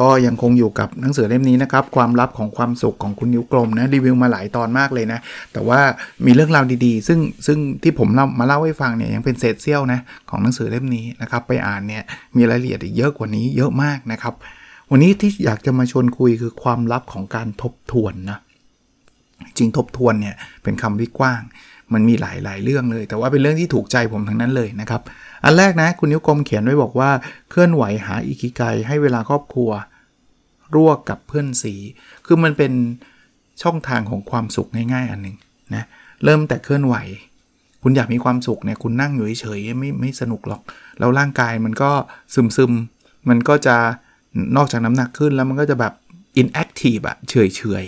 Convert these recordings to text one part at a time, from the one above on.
ก็ยังคงอยู่กับหนังสือเล่มนี้นะครับ ความลับของความสุขของคุณนิ้วกลมนะรีวิวมาหลายตอนมากเลยนะ แต่ว่ามีเรื่องราวดีๆ ซึ่งซึ่งที่ผมเล่ามาเล่าให้ฟังเนี่ยยังเป็นเศษเสี้ยวนะของหนังสือเล่มนี้นะครับ ไปอ่านเนี่ยมีรายละเอียดอีกเยอะกว่านี้เยอะมากนะครับ วันนี้ที่อยากจะมาชวนคุยคือความลับของการทบทวนนะจริงทบทวนเนี่ยเป็นคำวิกว้าง มันมีหลายๆเรื่องเลย แต่ว่าเป็นเรื่องที่ถูกใจผมทั้งนั้นเลยนะครับ อันแรกนะคุณนิ้วกลมเขียนไว้บอกว่าเคลื่อนไหวหาอิคิไกให้เวลาครอบครัวร่วกับเพื่อนสี คือมันเป็นช่องทางของความสุขง่ายๆ อันหนึ่งนะเริ่มแต่เคลื่อนไหว คุณอยากมีความสุขเนี่ยคุณนั่งอยู่เฉยๆไม่ไม่สนุกหรอก แล้วร่างกายมันก็ซึมซึมมันก็จะนอกจากน้ำหนักขึ้นแล้วมันก็จะแบบ inactive อะเฉยเฉย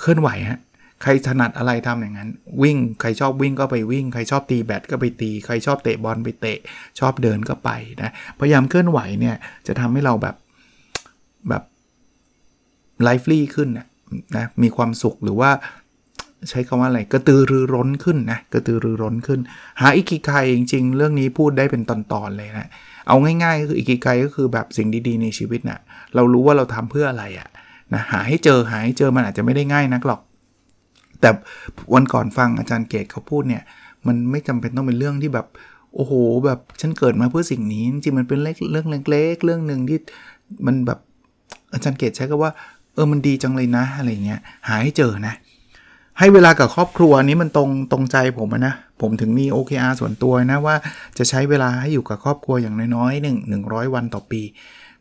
เคลื่อนไหวฮะ ใครถนัดอะไรทำอย่างนั้น วิ่งใครชอบวิ่งก็ไปวิ่ง ใครชอบตีแบดก็ไปตี ใครชอบเตะบอลไปเตะ ชอบเดินก็ไปนะพยายามเคลื่อนไหวเนี่ยจะทำให้เราแบบแบบไลฟ์ลี่ขึ้นนะนะมีความสุขหรือว่าใช้คำว่าอะไรกระตือรือร้นขึ้นนะกระตือรือร้นขึ้น หาอิกิไคจริง ๆ เรื่องนี้พูดได้เป็นตอนๆเลยนะเอาง่ายๆคืออิกิไคก็คือแบบสิ่งดีๆในชีวิตนะ่ะเรารู้ว่าเราทำเพื่ออะไรอะนะหาให้เจอหาให้เจอมันอาจจะไม่ได้ง่ายนักหรอก แต่วันก่อนฟังอาจารย์เกตเขาพูดเนี่ย มันไม่จำเป็นต้องเป็นเรื่องที่แบบ โอ้โห แบบฉันเกิดมาเพื่อสิ่งนี้ จริงมันเป็นเรื่องเล็กๆเรื่องหนึ่งที่มันแบบอาจารย์เกตใช้ก็ว่า เออมันดีจังเลยนะอะไรเงี้ยหาให้เจอนะ ให้เวลากับครอบครัวนี้มันตรงตรงใจผมนะผมถึงมี OKR ส่วนตัวนะว่าจะใช้เวลาให้อยู่กับครอบครัวอย่างน้อยๆหนึ่งหนึ่งร้อยวันต่อปี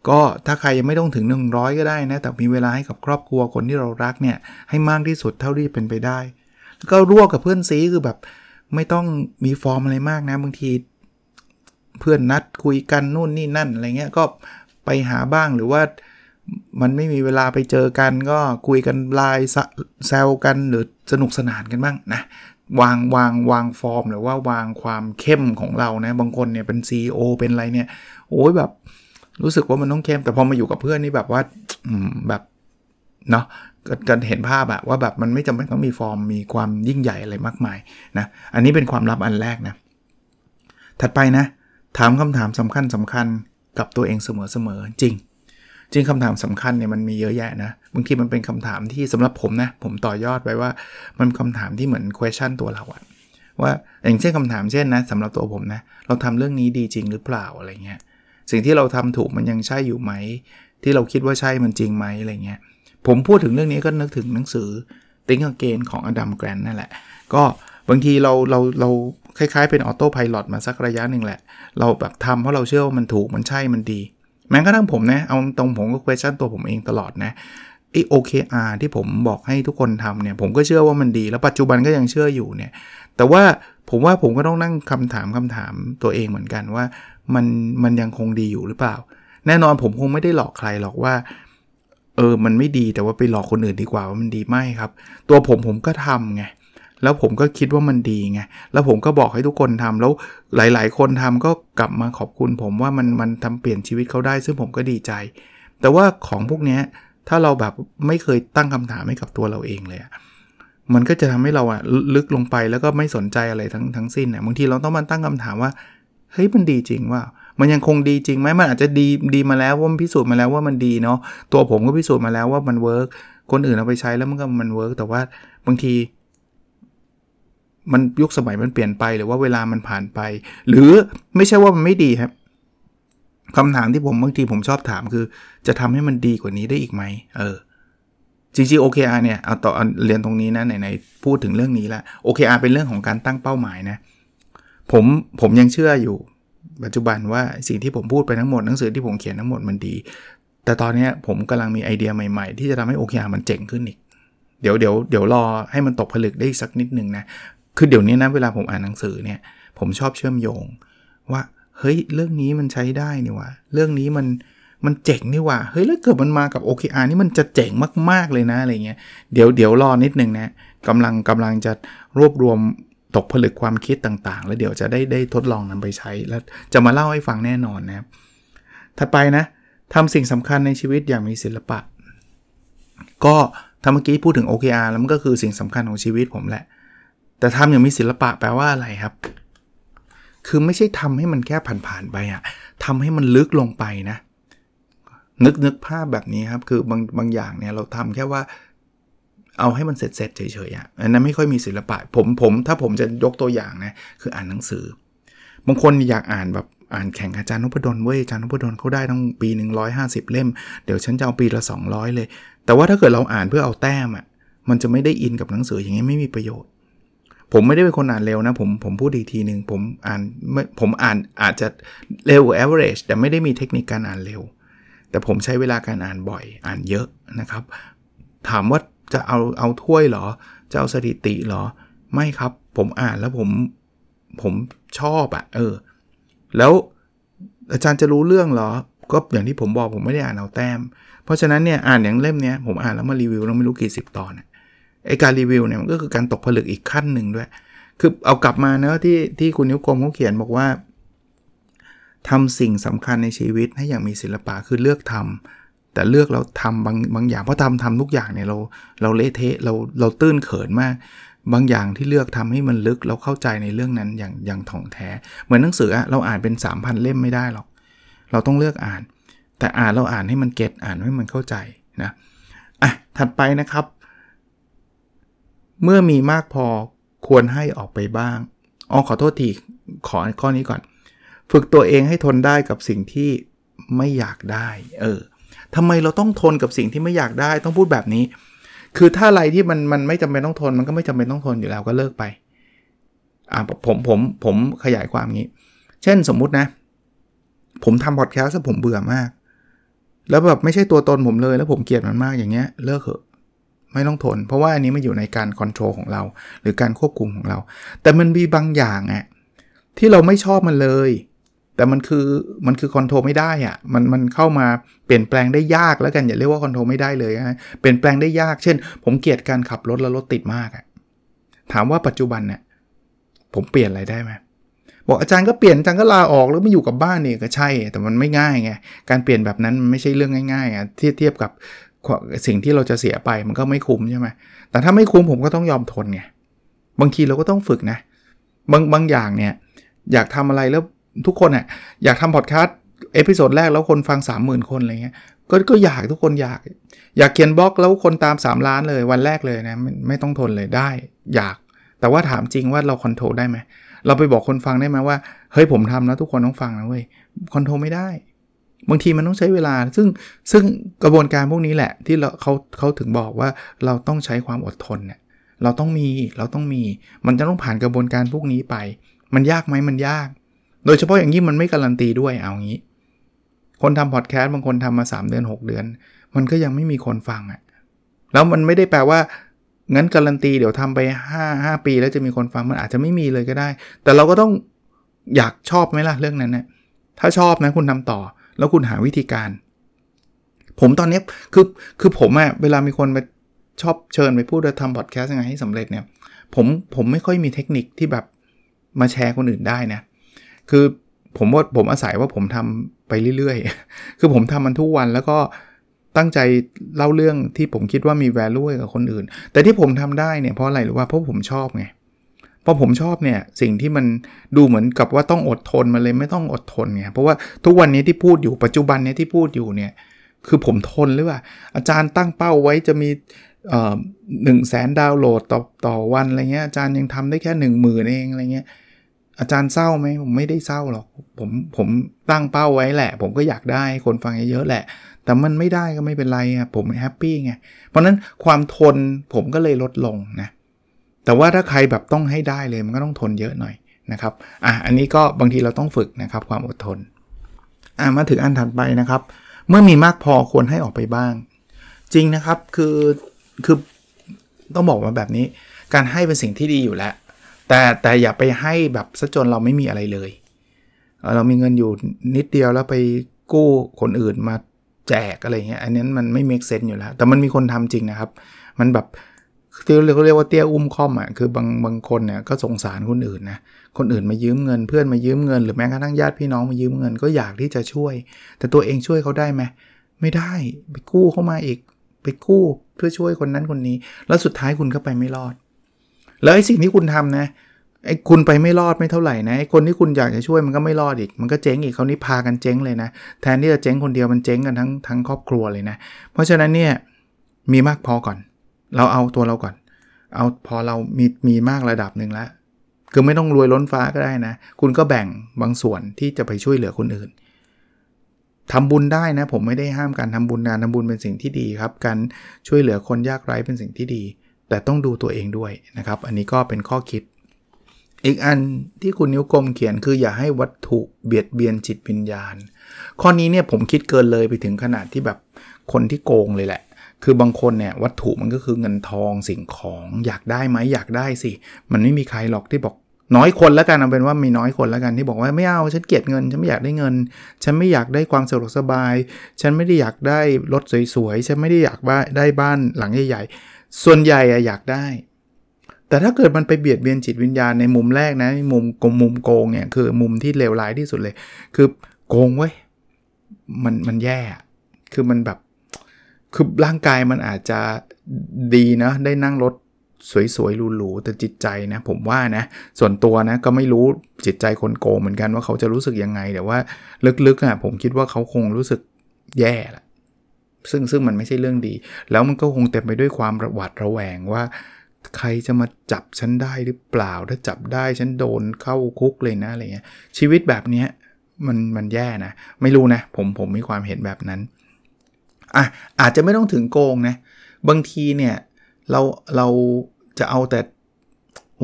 ก็ถ้าใครยังไม่ต้องถึง 100 ก็ได้นะ แต่มีเวลาให้กับครอบครัวคนที่เรารักเนี่ยให้มากที่สุดเท่าที่เป็นไปได้ ก็ร่วมกับเพื่อนซีคือแบบไม่ต้องมีฟอร์มอะไรมากนะบางที เพื่อนนัดคุยกันนู่นนี่นั่นอะไรเงี้ยก็ไปหาบ้างหรือว่ามันไม่มีเวลาไปเจอกันก็คุยกันไลน์แซวกันหรือสนุกสนานกันบ้างนะวางวางวางฟอร์ม หรือว่าวางความเข้มของเรานะบางคนเนี่ยเป็น CEO เป็นอะไรเนี่ยโอ้ยแบบ รู้สึกว่ามันต้องเข้มแต่พอมาอยู่กับเพื่อนนี่แบบว่าแบบเนาะกันเห็นภาพอะว่าแบบมันไม่จำเป็นต้องมีฟอร์มมีความยิ่งใหญ่อะไรมากมายนะอันนี้เป็นความลับอันแรกนะถัดไปนะ ถามคำถามสำคัญสำคัญกับตัวเองเสมอๆจริง จริงคำถามสำคัญเนี่ยมันมีเยอะแยะนะบางทีมันเป็นคำถามที่สำหรับผมนะ ผมต่อยอดไปว่ามันคำถามที่เหมือน question ตัวเราอะว่าอย่างเช่นคำถามเช่นนะสำหรับตัวผมนะ เราทำเรื่องนี้ดีจริงหรือเปล่าอะไรเงี้ย สิ่งที่เราทำถูกมันยังใช่อยู่ไหม ที่เราคิดว่าใช่มันจริงไหมอะไรเงี้ยผมพูดถึงเรื่องนี้ก็นึกถึงหนังสือ Think Again ของอดัมแกรนนั่นแหละ ก็บางทีเราเราเราคล้ายๆเป็นออโต้พายロมาสักระยะหนึ่งแหละ เราแบบทำเพราะเราเชื่อว่ามันถูกมันใช่มันดี แม้กระทั่งผมนะเอาตรงผมก็ question ตัวผมเองตลอดนะไอ OKR ที่ผมบอกให้ทุกคนทำเนี่ย ผมก็เชื่อว่ามันดี แล้วปัจจุบันก็ยังเชื่ออยู่เนี่ย แต่ว่าผมว่าผมก็ต้องนั่งคำถามคำถามตัวเองเหมือนกันว่า มันมันยังคงดีอยู่หรือเปล่า แน่นอนผมคงไม่ได้หลอกใครหรอกว่า เออมันไม่ดีแต่ว่าไปหลอกคนอื่นดีกว่าว่ามันดีไม่ครับ ตัวผมผมก็ทำไงแล้วผมก็คิดว่ามันดีไง แล้วผมก็บอกให้ทุกคนทำแล้วหลาย ๆ คนทำก็กลับมาขอบคุณผมว่ามันมันทำเปลี่ยนชีวิตเขาได้ ซึ่งผมก็ดีใจ แต่ว่าของพวกนี้ถ้าเราแบบไม่เคยตั้งคำถามให้กับตัวเราเองเลย มันก็จะทำให้เราอะลึกลงไปแล้วก็ไม่สนใจอะไรทั้งทั้งสิ้นเนี่ยบางทีเราต้องมาตั้งคำถามว่า เฮ้ยมันดีจริงว่ามันยังคงดีจริงไหมมันอาจจะดีดีมาแล้วว่ามันพิสูจน์มาแล้วว่ามันดีเนาะตัวผมก็พิสูจน์มาแล้วว่ามัน work คนอื่นเอาไปใช้แล้วมันก็มัน work แต่ว่าบางที มันยุคสมัยมันเปลี่ยนไปหรือว่าเวลามันผ่านไป หรือไม่ใช่ว่ามันไม่ดีครับคำถามที่ผมบางทีผมชอบถามคือ จะทำให้มันดีกว่านี้ได้อีกไหมเออจริงๆ OKR เนี่ยเอาต่อเรียนตรงนี้นะไหนๆพูดถึงเรื่องนี้ละ OKR เป็นเรื่องของการตั้งเป้าหมายนะ ผมผมยังเชื่ออยู่ ปัจจุบันว่าสิ่งที่ผมพูดไปทั้งหมดหนังสือที่ผมเขียนทั้งหมดมันดี แต่ตอนนี้ผมกำลังมีไอเดียใหม่ ๆ ที่จะทำให้ OKR มันเจ๋งขึ้นอีก เดี๋ยวเดี๋ยวเดี๋ยวรอให้มันตกผลึกได้สักนิดนึงนะ คือเดี๋ยวนี้นะเวลาผมอ่านหนังสือเนี่ย ผมชอบเชื่อมโยง ว่าเฮ้ยเรื่องนี้มันใช้ได้นี่ว่าเรื่องนี้มันมันเจ๋งนี่ว่า เฮ้ย แล้วเกิดมันมากับ OKR นี่มันจะเจ๋งมาก ๆ เลยนะ อะไรเงี้ย เดี๋ยวเดี๋ยวรอนิดนึงนะกำลังกำลังจะรวบรวม ตกผลึกความคิดต่างๆ แล้วเดี๋ยวจะได้ได้ทดลองนำไปใช้ แล้วจะมาเล่าให้ฟังแน่นอนนะครับ ถัดไปนะทำสิ่งสำคัญในชีวิตอย่างมีศิลปะ ก็ถ้าเมื่อกี้พูดถึง OKR แล้วมันก็คือสิ่งสำคัญของชีวิตผมแหละ แต่ทำอย่างมีศิลปะแปลว่าอะไรครับ คือไม่ใช่ทำให้มันแค่ผ่านๆไปอะทำให้มันลึกลงไปนะ นึกนึกภาพแบบนี้ครับ คือบางบางอย่างเนี่ยเราทำแค่ว่า เอาให้มันเสร็จเสร็จเฉยๆอะอันนั้นไม่ค่อยมีศิลปะ ผมผมถ้าผมจะยกตัวอย่างนะคืออ่านหนังสือ บางคนอยากอ่านแบบอ่านแข่งอาจารย์นพดลเว้ยอาจารย์นพดลเขาได้ต้องปีหนึ่งร้อยห้าสิบเล่ม เดี๋ยวฉันจะเอาปีละ 200 เลย แต่ว่าถ้าเกิดเราอ่านเพื่อเอาแต้มอะมันจะไม่ได้อินกับหนังสืออย่างนี้ไม่มีประโยชน์ ผมไม่ได้เป็นคนอ่านเร็วนะ ผมผมพูดอีกทีหนึ่งผมอ่านผมอ่านอาจจะเร็วกว่า average แต่ไม่ได้มีเทคนิคการอ่านเร็ว แต่ผมใช้เวลาการอ่านบ่อยอ่านเยอะนะครับ ถามว่า จะเอาเอาถ้วยเหรอ จะเอาสถิติเหรอ ไม่ครับ ผมอ่านแล้วผมผมชอบอะ่ะเออ แล้วอาจารย์จะรู้เรื่องเหรอ ก็อย่างที่ผมบอกผมไม่ได้อ่านเอาแต้ม เพราะฉะนั้นเนี่ยอ่านอย่างเล่มเนี้ยผมอ่านแล้วมารีวิวแล้วไม่รู้กี่สิบตอนไอการรีวิวเนี่ยมันก็คือการตกผลึกอีกขั้นหนึ่งด้วย คือเอากลับมาเนะที่ที่คุณนิ้วกลมเขาเขียนบอกว่าทำสิ่งสำคัญในชีวิตให้อย่างมีศิลปะคือเลือกทำ แต่เลือกเราทำบางบางอย่างเพราะทำทำทุกอย่างเนี่ยเราเราเละเทะเราเราตื้นเขินมาก บางอย่างที่เลือกทำให้มันลึกเราเข้าใจในเรื่องนั้นอย่างอย่างถ่องแท้ เหมือนหนังสืออะเราอ่านเป็น 3,000 เล่มไม่ได้หรอก เราต้องเลือกอ่าน แต่อ่านเราอ่านให้มันเก็ตอ่านให้มันเข้าใจนะอะถัดไปนะครับ เมื่อมีมากพอควรให้ออกไปบ้างอ๋อขอโทษทีขอข้อนี้ก่อน ฝึกตัวเองให้ทนได้กับสิ่งที่ไม่อยากได้ เออ ทำไมเราต้องทนกับสิ่งที่ไม่อยากได้ต้องพูดแบบนี้ คือถ้าอะไรที่มันมันไม่จำเป็นต้องทน มันก็ไม่จำเป็นต้องทนอยู่แล้วก็เลิกไปอ่าผมผมผมขยายความงี้ เช่นสมมุตินะ ผมทำพอดแคสต์ผมเบื่อมาก แล้วแบบไม่ใช่ตัวตนผมเลยแล้วผมเกลียดมันมากอย่างเงี้ยเลิกเถอะไม่ต้องทน เพราะว่าอันนี้มันอยู่ในการ control ของเรา หรือการควบคุมของเรา แต่มันมีบางอย่างอะที่เราไม่ชอบมันเลย แต่มันคือมันคือ control ไม่ได้อะมันมันเข้ามาเปลี่ยนแปลงได้ยากแล้วกันอย่าเรียกว่า control ไม่ได้เลยนะเปลี่ยนแปลงได้ยาก เช่น ผมเกลียดการขับรถแล้วรถติดมากอะถามว่าปัจจุบันเนี่ยผมเปลี่ยนอะไรได้ไหมบอกอาจารย์ก็เปลี่ยนอาจารย์ก็ลาออกแล้วไม่อยู่กับบ้านเนี่ยก็ใช่ แต่มันไม่ง่ายไงการเปลี่ยนแบบนั้นมันไม่ใช่เรื่องง่ายๆอะเทียบเทียบกับสิ่งที่เราจะเสียไปมันก็ไม่คุ้มใช่ไหมแต่ถ้าไม่คุ้มผมก็ต้องยอมทนไงบางทีเราก็ต้องฝึกนะ บางบางอย่างเนี่ยอยากทำอะไรแล้ว ทุกคนอะอยากทำพอดแคสต์ episode แรกแล้วคนฟัง 30,000 คนอะไรเงี้ยก็ก็อยากทุกคนอยาก อยากเขียนบล็อกแล้วคนตาม 3 ล้านเลยวันแรกเลยนะไม่ไม่ต้องทนเลยได้อยาก แต่ว่าถามจริงว่าเรา control ได้ไหมเราไปบอกคนฟังได้ไหมว่าเฮ้ยผมทำแล้วทุกคนต้องฟังนะเว้ย control ไม่ได้ บางทีมันต้องใช้เวลา ซึ่งซึ่งกระบวนการพวกนี้แหละ ที่เราเขาเขาถึงบอกว่าเราต้องใช้ความอดทนเนี่ยเราต้องมีเราต้องมี มันจะต้องผ่านกระบวนการพวกนี้ไป มันยากไหมมันยาก โดยเฉพาะอย่างยิ่งมันไม่การันตีด้วยเอางี้ คนทำพอดแคสต์บางคนทำมา 3 เดือน 6 เดือน มันก็ยังไม่มีคนฟังอะ่ะแล้วมันไม่ได้แปลว่างั้นการันตีเดี๋ยวทำไป5 5 ปีแล้วจะมีคนฟังมันอาจจะไม่มีเลยก็ได้ แต่เราก็ต้องอยากชอบไหมล่ะเรื่องนั้นเนะี่ยถ้าชอบนะคุณทำต่อ แล้วคุณหาวิธีการ ผมตอนนี้คือคือผมอะเวลามีคนมาชอบเชิญไปพูดจะทำพอดแคสต์ยังไงให้สำเร็จเนี่ยผมผมไม่ค่อยมีเทคนิคที่แบบมาแชร์คนอื่นได้นะ คือผมว่าผมอาศัยว่าผมทำไปเรื่อยๆ คือผมทำมันทุกวันแล้วก็ตั้งใจเล่าเรื่องที่ผมคิดว่ามี value กับคนอื่น แต่ที่ผมทำได้เนี่ยเพราะอะไรหรือว่าเพราะผมชอบไงเพราะผมชอบเนี่ยสิ่งที่มันดูเหมือนกับว่าต้องอดทนมาเลยไม่ต้องอดทนไงเพราะว่าทุกวันนี้ที่พูดอยู่ปัจจุบันนี้ที่พูดอยู่เนี่ยคือผมทนหรือว่า อาจารย์ตั้งเป้าไว้จะมีหนึ่งแสนดาวน์โหลดต่อต่อวันอะไรเงี้ยอาจารย์ยังทำได้แค่หนึ่งหมื่นเองอะไรเงี้ย อาจารย์เศร้าไหมผมไม่ได้เศร้าหรอกผมผมตั้งเป้าไว้แหละ ผมก็อยากได้คนฟังเยอะๆแหละ แต่มันไม่ได้ก็ไม่เป็นไรอะผมแฮปปี้ไงเพราะนั้นความทนผมก็เลยลดลงนะแต่ว่าถ้าใครแบบต้องให้ได้เลยมันก็ต้องทนเยอะหน่อยนะครับอะอันนี้ก็บางทีเราต้องฝึกนะครับความอดทนอะมาถึงอันถัดไปนะครับ เมื่อมีมากพอควรให้ออกไปบ้าง จริงนะครับคือคือต้องบอกมาแบบนี้ การให้เป็นสิ่งที่ดีอยู่แล้ว แต่แต่อย่าไปให้แบบซะจนเราไม่มีอะไรเลย เรามีเงินอยู่นิดเดียวแล้วไปกู้คนอื่นมาแจกอะไรเงี้ยอันนี้มันไม่ make sense อยู่แล้ว แต่มันมีคนทำจริงนะครับ มันแบบที่เขาเรียกว่าเตี้ยอุ้มคอมอะคือบางบางคนเนี่ยก็สงสารคนอื่นนะคนอื่นมายืมเงินเพื่อนมายืมเงิน หรือแม้กระทั่งญาติพี่น้องมายืมเงินก็อยากที่จะช่วย แต่ตัวเองช่วยเขาได้ไหมไม่ได้ไปกู้เข้ามาอีก ไปกู้เพื่อช่วยคนนั้นคนนี้ แล้วสุดท้ายคุณก็ไปไม่รอด แล้วไอ้สิ่งที่คุณทำนะไอ้คุณไปไม่รอดไม่เท่าไหร่นะไอ้คนที่คุณอยากจะช่วยมันก็ไม่รอดอีก มันก็เจ๊งอีกเขานี่พากันเจ๊งเลยนะ แทนที่จะเจ๊งคนเดียวมันเจ๊งกันทั้งทั้งครอบครัวเลยนะ เพราะฉะนั้นเนี่ยมีมากพอก่อน เราเอาตัวเราก่อน เอาพอเรามีมีมากระดับหนึ่งแล้วคือไม่ต้องรวยล้นฟ้าก็ได้นะ คุณก็แบ่งบางส่วนที่จะไปช่วยเหลือคนอื่นทำบุญได้นะ ผมไม่ได้ห้ามการทำบุญการทำบุญเป็นสิ่งที่ดีครับ การช่วยเหลือคนยากไร้เป็นสิ่งที่ดี แต่ต้องดูตัวเองด้วยนะครับ อันนี้ก็เป็นข้อคิด อีกอันที่คุณนิ้วกลมเขียนคืออย่าให้วัตถุเบียดเบียนจิตวิญญาณ ข้อนี้เนี่ยผมคิดเกินเลยไปถึงขนาดที่แบบคนที่โกงเลยแหละ คือบางคนเนี่ยวัตถุมันก็คือเงินทองสิ่งของอยากได้ไหมอยากได้สิ มันไม่มีใครหรอกที่บอกน้อยคนแล้วกันเอาเป็นว่ามีน้อยคนแล้วกันที่บอกว่าไม่เอาฉันเกลียดเงินฉันไม่อยากได้เงิน ฉันไม่อยากได้ความสะดวกสบาย ฉันไม่ได้อยากได้รถสวยๆฉันไม่ได้อยากได้บ้านหลังใหญ่ๆ ส่วนใหญ่อะอยากได้ แต่ถ้าเกิดมันไปเบียดเบียนจิตวิญญาณในมุมแรกนะมุมกมุมโกงเนี่ยคือมุมที่เลวร้ายที่สุดเลย คือโกงเว้ยมันมันแย่คือมันแบบคือร่างกายมันอาจจะดีนะได้นั่งรถสวยๆหรูๆแต่จิตใจนะผมว่านะ ส่วนตัวนะก็ไม่รู้จิตใจคนโกงเหมือนกันว่าเขาจะรู้สึกยังไง แต่ว่าลึกๆอะผมคิดว่าเขาคงรู้สึกแย่แหละ ซึ่งซึ่งมันไม่ใช่เรื่องดี แล้วมันก็คงเต็มไปด้วยความระหวัดระแวงว่า ใครจะมาจับฉันได้หรือเปล่า ถ้าจับได้ฉันโดนเข้าคุกเลยนะอะไรเงี้ยชีวิตแบบเนี้ยมันมันแย่นะ ไม่รู้นะ ผมผมมีความเห็นแบบนั้นอะอาจจะไม่ต้องถึงโกงนะ บางทีเนี่ยเราเราจะเอาแต่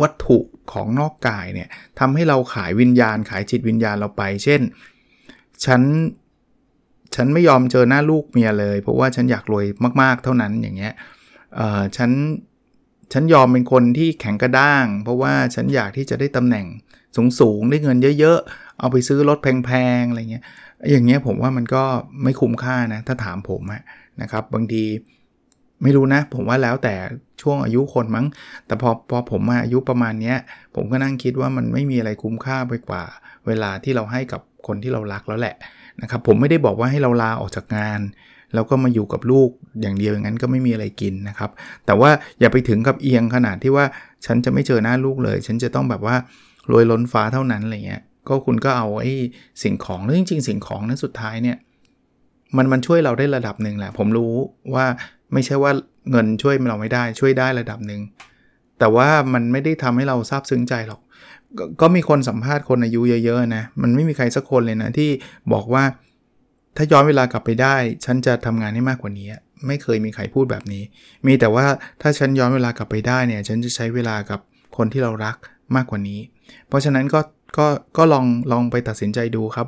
วัตถุของนอกกายเนี่ยทำให้เราขายวิญญาณขายจิตวิญญาณเราไป เช่น ฉัน ฉันไม่ยอมเจอหน้าลูกเมียเลย เพราะว่าฉันอยากรวยมากๆเท่านั้นอย่างเงี้ยเออฉันฉันยอมเป็นคนที่แข็งกระด้าง เพราะว่าฉันอยากที่จะได้ตำแหน่งสูงๆได้เงินเยอะๆ เอาไปซื้อรถแพงๆอะไรเงี้ยอย่างเงี้ยผมว่ามันก็ไม่คุ้มค่านะถ้าถามผมนะครับบางทีไม่รู้นะ ผมว่าแล้วแต่ช่วงอายุคนมั้ง แต่พอพอผมมาอายุประมาณเนี้ย ผมก็นั่งคิดว่ามันไม่มีอะไรคุ้มค่าไปกว่า เวลาที่เราให้กับ คนที่เรารักแล้วแหละนะครับผมไม่ได้บอกว่าให้เราลาออกจากงาน แล้วก็มาอยู่กับลูกอย่างเดียวอย่างนั้นก็ไม่มีอะไรกินนะครับ แต่ว่าอย่าไปถึงกับเอียงขนาดที่ว่าฉันจะไม่เจอหน้าลูกเลย ฉันจะต้องแบบว่ารวยล้นฟ้าเท่านั้นอะไรเงี้ยก็คุณก็เอาไอ้สิ่งของแล้วจริง ๆ สิ่งของนั้นสุดท้ายเนี่ยมันมันช่วยเราได้ระดับหนึ่งแหละ ผมรู้ว่าไม่ใช่ว่าเงินช่วยเราไม่ได้ช่วยได้ระดับหนึ่งแต่ว่ามันไม่ได้ทำให้เราซาบซึ้งใจหรอก กก็มีคนสัมภาษณ์คนอายุเยอะๆนะ มันไม่มีใครสักคนเลยนะ ที่บอกว่าถ้าย้อนเวลากลับไปได้ ฉันจะทำงานให้มากกว่านี้ ไม่เคยมีใครพูดแบบนี้ มีแต่ว่าถ้าฉันย้อนเวลากลับไปได้เนี่ย ฉันจะใช้เวลากับคนที่เรารักมากกว่านี้ เพราะฉะนั้นก็ก็ก็ลองลองไปตัดสินใจดูครับ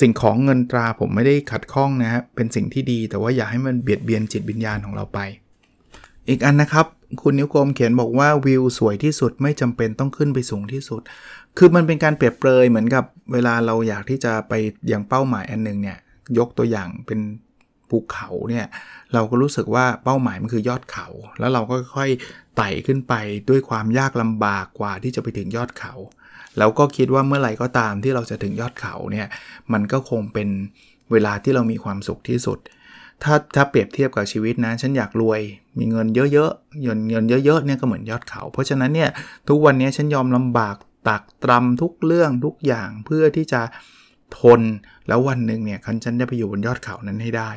สิ่งของเงินตราผมไม่ได้ขัดข้องนะฮะเป็นสิ่งที่ดีแต่ว่าอย่าให้มันเบียดเบียนจิตวิญญาณของเราไป อีกอันนะครับ คุณนิ้วกลมเขียนบอกว่าวิวสวยที่สุดไม่จำเป็นต้องขึ้นไปสูงที่สุด คือมันเป็นการเปรียบเปรยเหมือนกับเวลาเราอยากที่จะไปอย่างเป้าหมายอันหนึ่งเนี่ยยกตัวอย่างเป็นภูเขาเนี่ยเราก็รู้สึกว่าเป้าหมายมันคือยอดเขา แล้วเราก็ค่อยไต่ขึ้นไปด้วยความยากลำบากกว่าที่จะไปถึงยอดเขาแล้วก็คิดว่าเมื่อไหร่ก็ตามที่เราจะถึงยอดเขาเนี่ยมันก็คงเป็นเวลาที่เรามีความสุขที่สุด ถ้าถ้าเปรียบเทียบกับชีวิตนะ ฉันอยากรวยมีเงินเยอะๆเงินเงินเยอะๆเนี่ยก็เหมือนยอดเขา เพราะฉะนั้นเนี่ยทุกวันนี้ฉันยอมลำบากตักตรำทุกเรื่องทุกอย่างเพื่อที่จะทนแล้ววันหนึ่งเนี่ยคันฉันจะไปอยู่บนยอดเขานั้นให้ได้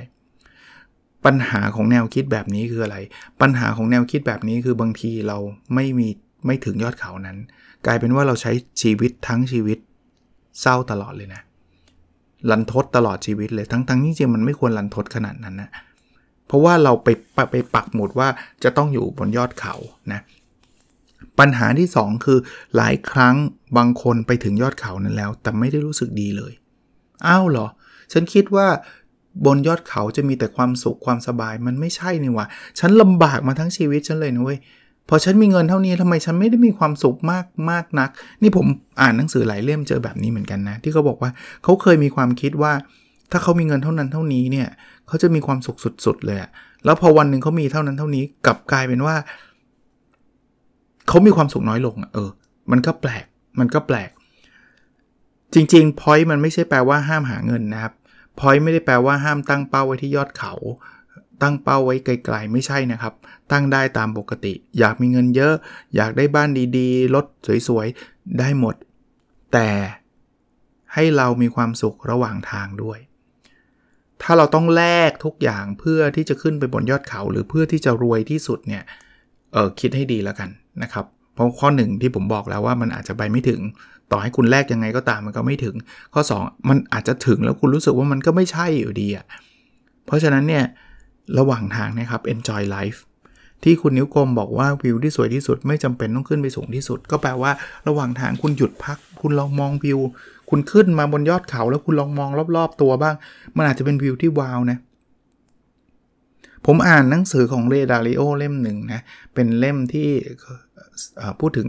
ปัญหาของแนวคิดแบบนี้คืออะไร ปัญหาของแนวคิดแบบนี้คือบางทีเราไม่มีไม่ถึงยอดเขานั้น กลายเป็นว่าเราใช้ชีวิตทั้งชีวิตเศร้าตลอดเลยนะ ลันทดตลอดชีวิตเลยทั้งๆทจริงๆมันไม่ควรลันทดขนาดนั้นนะเพราะว่าเราไปไปปักหมุดว่าจะต้องอยู่บนยอดเขานะปัญหาที่ 2 คือหลายครั้งบางคนไปถึงยอดเขานั้นแล้ว แต่ไม่ได้รู้สึกดีเลยอ้าวเหรอ ฉันคิดว่าบนยอดเขาจะมีแต่ความสุขความสบายมันไม่ใช่นี่วะฉันลำบากมาทั้งชีวิตฉันเลยนะเว้ย พอฉันมีเงินเท่านี้ทำไมฉันไม่ได้มีความสุขมากมากนัก นี่ผมอ่านหนังสือหลายเล่มเจอแบบนี้เหมือนกันนะ ที่เขาบอกว่าเขาเคยมีความคิดว่า ถ้าเขามีเงินเท่านั้นเท่านี้เนี่ยเขาจะมีความสุขสุด ๆ เลยแล้วพอวันหนึ่งเขามีเท่านั้นเท่านี้กลับกลายเป็นว่าเขามีความสุขน้อยลงเออ มันก็แปลกมันก็แปลก จริงๆ point มันไม่ใช่แปลว่าห้ามหาเงินนะครับ point ไม่ได้แปลว่าห้ามตั้งเป้าไว้ที่ยอดเขา ตั้งเป้าไว้ไกลๆไม่ใช่นะครับ ตั้งได้ตามปกติ อยากมีเงินเยอะ อยากได้บ้านดีๆ รถสวยๆ ได้หมด แต่ให้เรามีความสุขระหว่างทางด้วย ถ้าเราต้องแลกทุกอย่างเพื่อที่จะขึ้นไปบนยอดเขา หรือเพื่อที่จะรวยที่สุดเนี่ย เออคิดให้ดีแล้วกันนะครับ เพราะข้อหนึ่งที่ผมบอกแล้วว่ามันอาจจะไปไม่ถึง ต่อให้คุณแลกยังไงก็ตามมันก็ไม่ถึง ข้อ 2 มันอาจจะถึงแล้วคุณรู้สึกว่ามันก็ไม่ใช่อยู่ดีอะ่ะ เพราะฉะนั้นเนี่ย ระหว่างทางนะครับ enjoy life ที่คุณนิ้วกลมบอกว่าวิวที่สวยที่สุดไม่จำเป็นต้องขึ้นไปสูงที่สุด ก็แปลว่าระหว่างทางคุณหยุดพัก คุณลองมองวิว คุณขึ้นมาบนยอดเขา แล้วคุณลองมองรอบ ๆ ตัวบ้าง มันอาจจะเป็นวิวที่ว้าวนะ ผมอ่านหนังสือของเรดาริโอเล่มหนึ่งนะ เป็นเล่มที่พูดถึง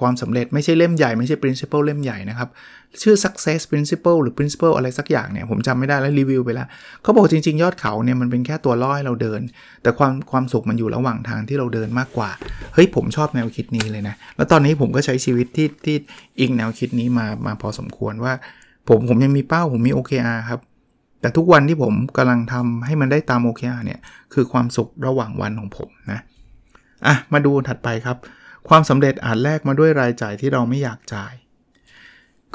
ความสำเร็จไม่ใช่เล่มใหญ่ไม่ใช่ principle เล่มใหญ่นะครับ ชื่อ success principle หรือ principle อะไรสักอย่างเนี่ยผมจำไม่ได้แล้วรีวิวไปแล้วเขาบอกจริง ๆ ยอดเขาเนี่ยมันเป็นแค่ตัวล่อให้เราเดิน แต่ความความสุขมันอยู่ระหว่างทางที่เราเดินมากกว่าเฮ้ยผมชอบแนวคิดนี้เลยนะแล้วตอนนี้ผมก็ใช้ชีวิตที่ที่อิงแนวคิดนี้มามาพอสมควรว่า ผมผมยังมีเป้าผมมี OKR ครับแต่ทุกวันที่ผมกำลังทำให้มันได้ตาม OKR เนี่ยคือความสุขระหว่างวันของผมนะอะมาดูถัดไปครับ ความสำเร็จอาจแลกมาด้วยรายจ่ายที่เราไม่อยากจ่าย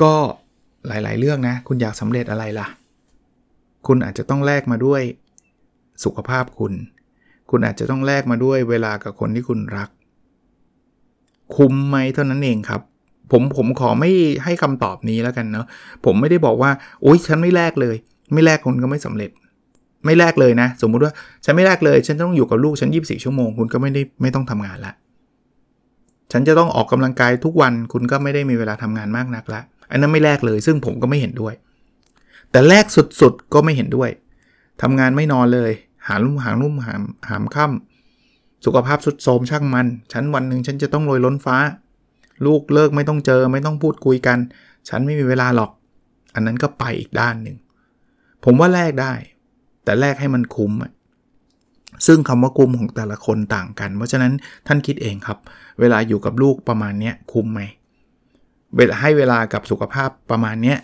ก็หลายๆ เรื่องนะ คุณอยากสำเร็จอะไรล่ะ คุณอาจจะต้องแลกมาด้วยสุขภาพคุณ คุณอาจจะต้องแลกมาด้วยเวลากับคนที่คุณรัก คุ้มไหมเท่านั้นเองครับ ผมผมขอไม่ให้คำตอบนี้แล้วกันเนาะผมไม่ได้บอกว่าโอ๊ยฉันไม่แลกเลย ไม่แลกคุณก็ไม่สำเร็จไม่แลกเลยนะ สมมุติว่าฉันไม่แลกเลย ฉันต้องอยู่กับลูกฉัน 24 ชั่วโมง คุณก็ไม่ได้ไม่ต้องทำงานละ ฉันจะต้องออกกำลังกายทุกวันคุณก็ไม่ได้มีเวลาทำงานมากนักละอันนั้นไม่แลกเลย ซึ่งผมก็ไม่เห็นด้วย แต่แลกสุดๆก็ไม่เห็นด้วยทำงานไม่นอนเลย หาลุ่มหางลุ่มหามหามค่ำสุขภาพสุดโทมช่างมัน ฉันวันหนึ่งฉันจะต้องรวยล้นฟ้า ลูกเลิกไม่ต้องเจอไม่ต้องพูดคุยกัน ฉันไม่มีเวลาหรอก อันนั้นก็ไปอีกด้านหนึ่งผมว่าแลกได้ แต่แลกให้มันคุ้ม ซึ่งคำว่าคุ้มของแต่ละคนต่างกัน เพราะฉะนั้นท่านคิดเองครับ เวลาอยู่กับลูกประมาณนี้คุ้มไหมเวลาให้เวลากับสุขภาพประมาณนี้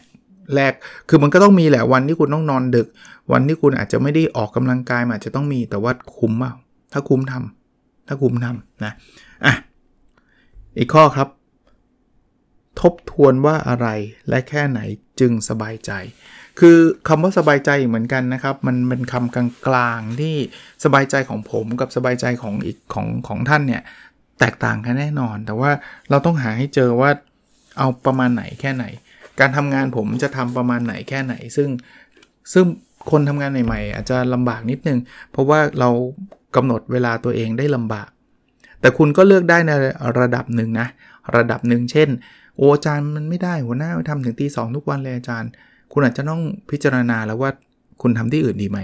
แรกคือมันก็ต้องมีแหละวันที่คุณต้องนอนดึก วันที่คุณอาจจะไม่ได้ออกกำลังกายอาจจะต้องมีแต่ว่าคุ้มเปล่าถ้าคุ้มทำถ้าคุ้มทำนะอะอีกข้อครับ ทบทวนว่าอะไรและแค่ไหนจึงสบายใจ คือคำว่าสบายใจเหมือนกันนะครับ มันเป็นคำกลางๆที่สบายใจของผมกับสบายใจของอีกของของท่านเนี่ยแตกต่างกันแน่นอน แต่ว่าเราต้องหาให้เจอว่าเอาประมาณไหนแค่ไหน การทำงานผมจะทำประมาณไหนแค่ไหน ซึ่งซึ่งคนทำงานใหม่ๆ อาจจะลำบากนิดนึง เพราะว่าเรากำหนดเวลาตัวเองได้ลำบาก แต่คุณก็เลือกได้ในระดับหนึ่งนะ ระดับหนึ่งเช่น โออาจารย์มันไม่ได้หัวหน้าทำถึงตีสองทุกวันเลยอาจารย์ คุณอาจจะต้องพิจารณาแล้วว่าคุณทำที่อื่นดีไหม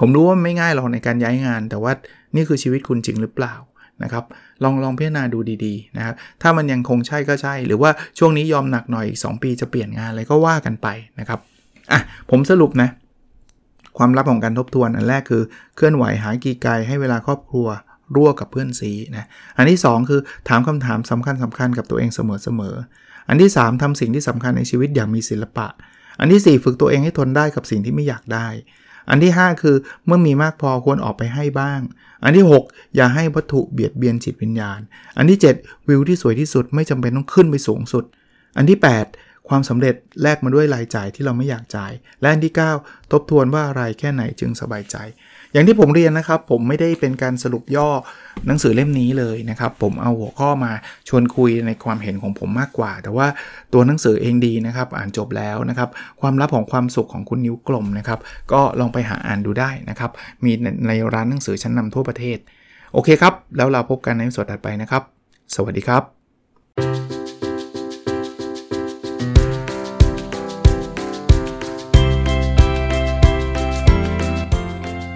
ผมรู้ว่าไม่ง่ายหรอกในการย้ายงาน แต่ว่านี่คือชีวิตคุณจริงหรือเปล่านะครับ ลองลองพิจารณาดูดีๆนะครับ ถ้ามันยังคงใช่ก็ใช่ หรือว่าช่วงนี้ยอมหนักหน่อยอีก2ปีจะเปลี่ยนงานอะไรก็ว่ากันไปนะครับ อะ ผมสรุปนะ ความลับของการทบทวนอันแรกคือเคลื่อนไหวหากีไกลให้เวลาครอบครัวรั่วกับเพื่อนซีนะ อันที่ 2 คือถามคำถามสำคัญสำคัญกับตัวเองเสมอๆ อันที่ 3ทำสิ่งที่สำคัญในชีวิตอย่างมีศิลปะ อันที่ 4 ฝึกตัวเองให้ทนได้กับสิ่งที่ไม่อยากได้ อันที่ 5 คือเมื่อมีมากพอควรออกไปให้บ้าง อันที่ 6 อย่าให้วัตถุเบียดเบียนจิตวิญญาณ อันที่ 7 วิวที่สวยที่สุดไม่จำเป็นต้องขึ้นไปสูงสุด อันที่ 8 ความสำเร็จแลกมาด้วยรายจ่ายที่เราไม่อยากจ่าย และอันที่ 9 ทบทวนว่าอะไรแค่ไหนจึงสบายใจ อย่างที่ผมเรียนนะครับ ผมไม่ได้เป็นการสรุปย่อหนังสือเล่มนี้เลยนะครับ ผมเอาหัวข้อมาชวนคุยในความเห็นของผมมากกว่า แต่ว่าตัวหนังสือเองดีนะครับ อ่านจบแล้วนะครับ ความลับของความสุขของคุณนิ้วกลมนะครับ ก็ลองไปหาอ่านดูได้นะครับ มีในร้านหนังสือชั้นนำทั่วประเทศ โอเคครับ แล้วเราพบกันในสดถัดไปนะครับ สวัสดีครับ